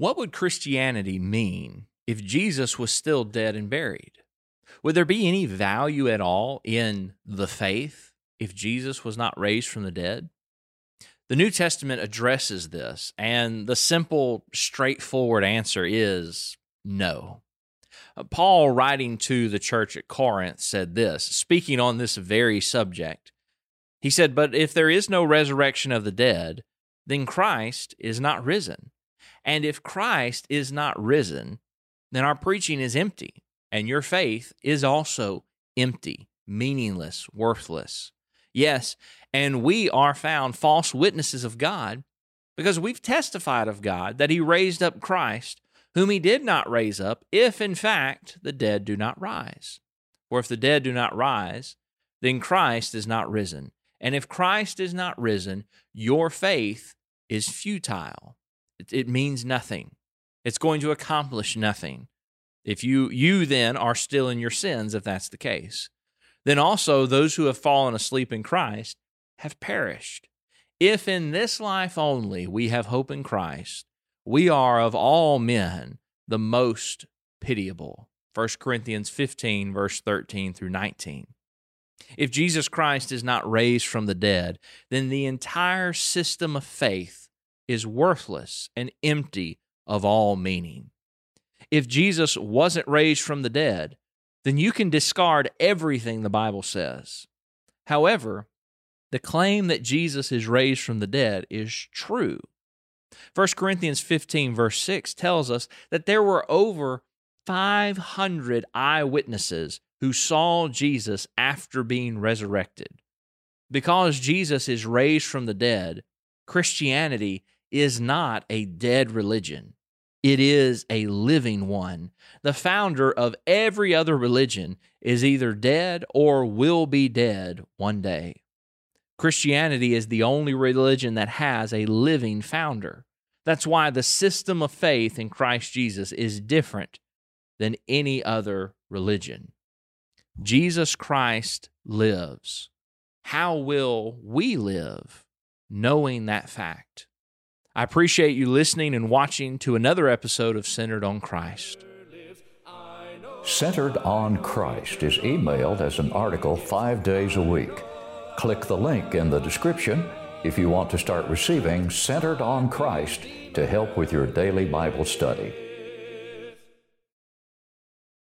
What would Christianity mean if Jesus was still dead and buried? Would there be any value at all in the faith if Jesus was not raised from the dead? The New Testament addresses this, and the simple, straightforward answer is no. Uh, Paul, writing to the church at Corinth, said this, speaking on this very subject. He said, But if there is no resurrection of the dead, then Christ is not risen. And if Christ is not risen, then our preaching is empty, and your faith is also empty, meaningless, worthless. Yes, and we are found false witnesses of God because we've testified of God that He raised up Christ, whom He did not raise up, if in fact the dead do not rise. For if the dead do not rise, then Christ is not risen. And if Christ is not risen, your faith is futile. It, means nothing. It's going to accomplish nothing. If you you then are still in your sins, if that's the case, then also those who have fallen asleep in Christ have perished. If in this life only we have hope in Christ, we are of all men the most pitiable. 1 Corinthians 15, verse 13 through 19. If Jesus Christ is not raised from the dead, then the entire system of faith is worthless and empty of all meaning. If Jesus wasn't raised from the dead, then you can discard everything the Bible says. However, the claim that Jesus is raised from the dead is true. 1 Corinthians 15, verse 6 tells us that there were over 500 eyewitnesses who saw Jesus after being resurrected. Because Jesus is raised from the dead, Christianity is not a dead religion. It is a living one. The founder of every other religion is either dead or will be dead one day. Christianity is the only religion that has a living founder. That's why the system of faith in Christ Jesus is different than any other religion. Jesus Christ lives. How will we live knowing that fact? I appreciate you listening and watching to another episode of Centered on Christ. Centered on Christ is emailed as an article five days a week. Click the link in the description if you want to start receiving Centered on Christ to help with your daily Bible study.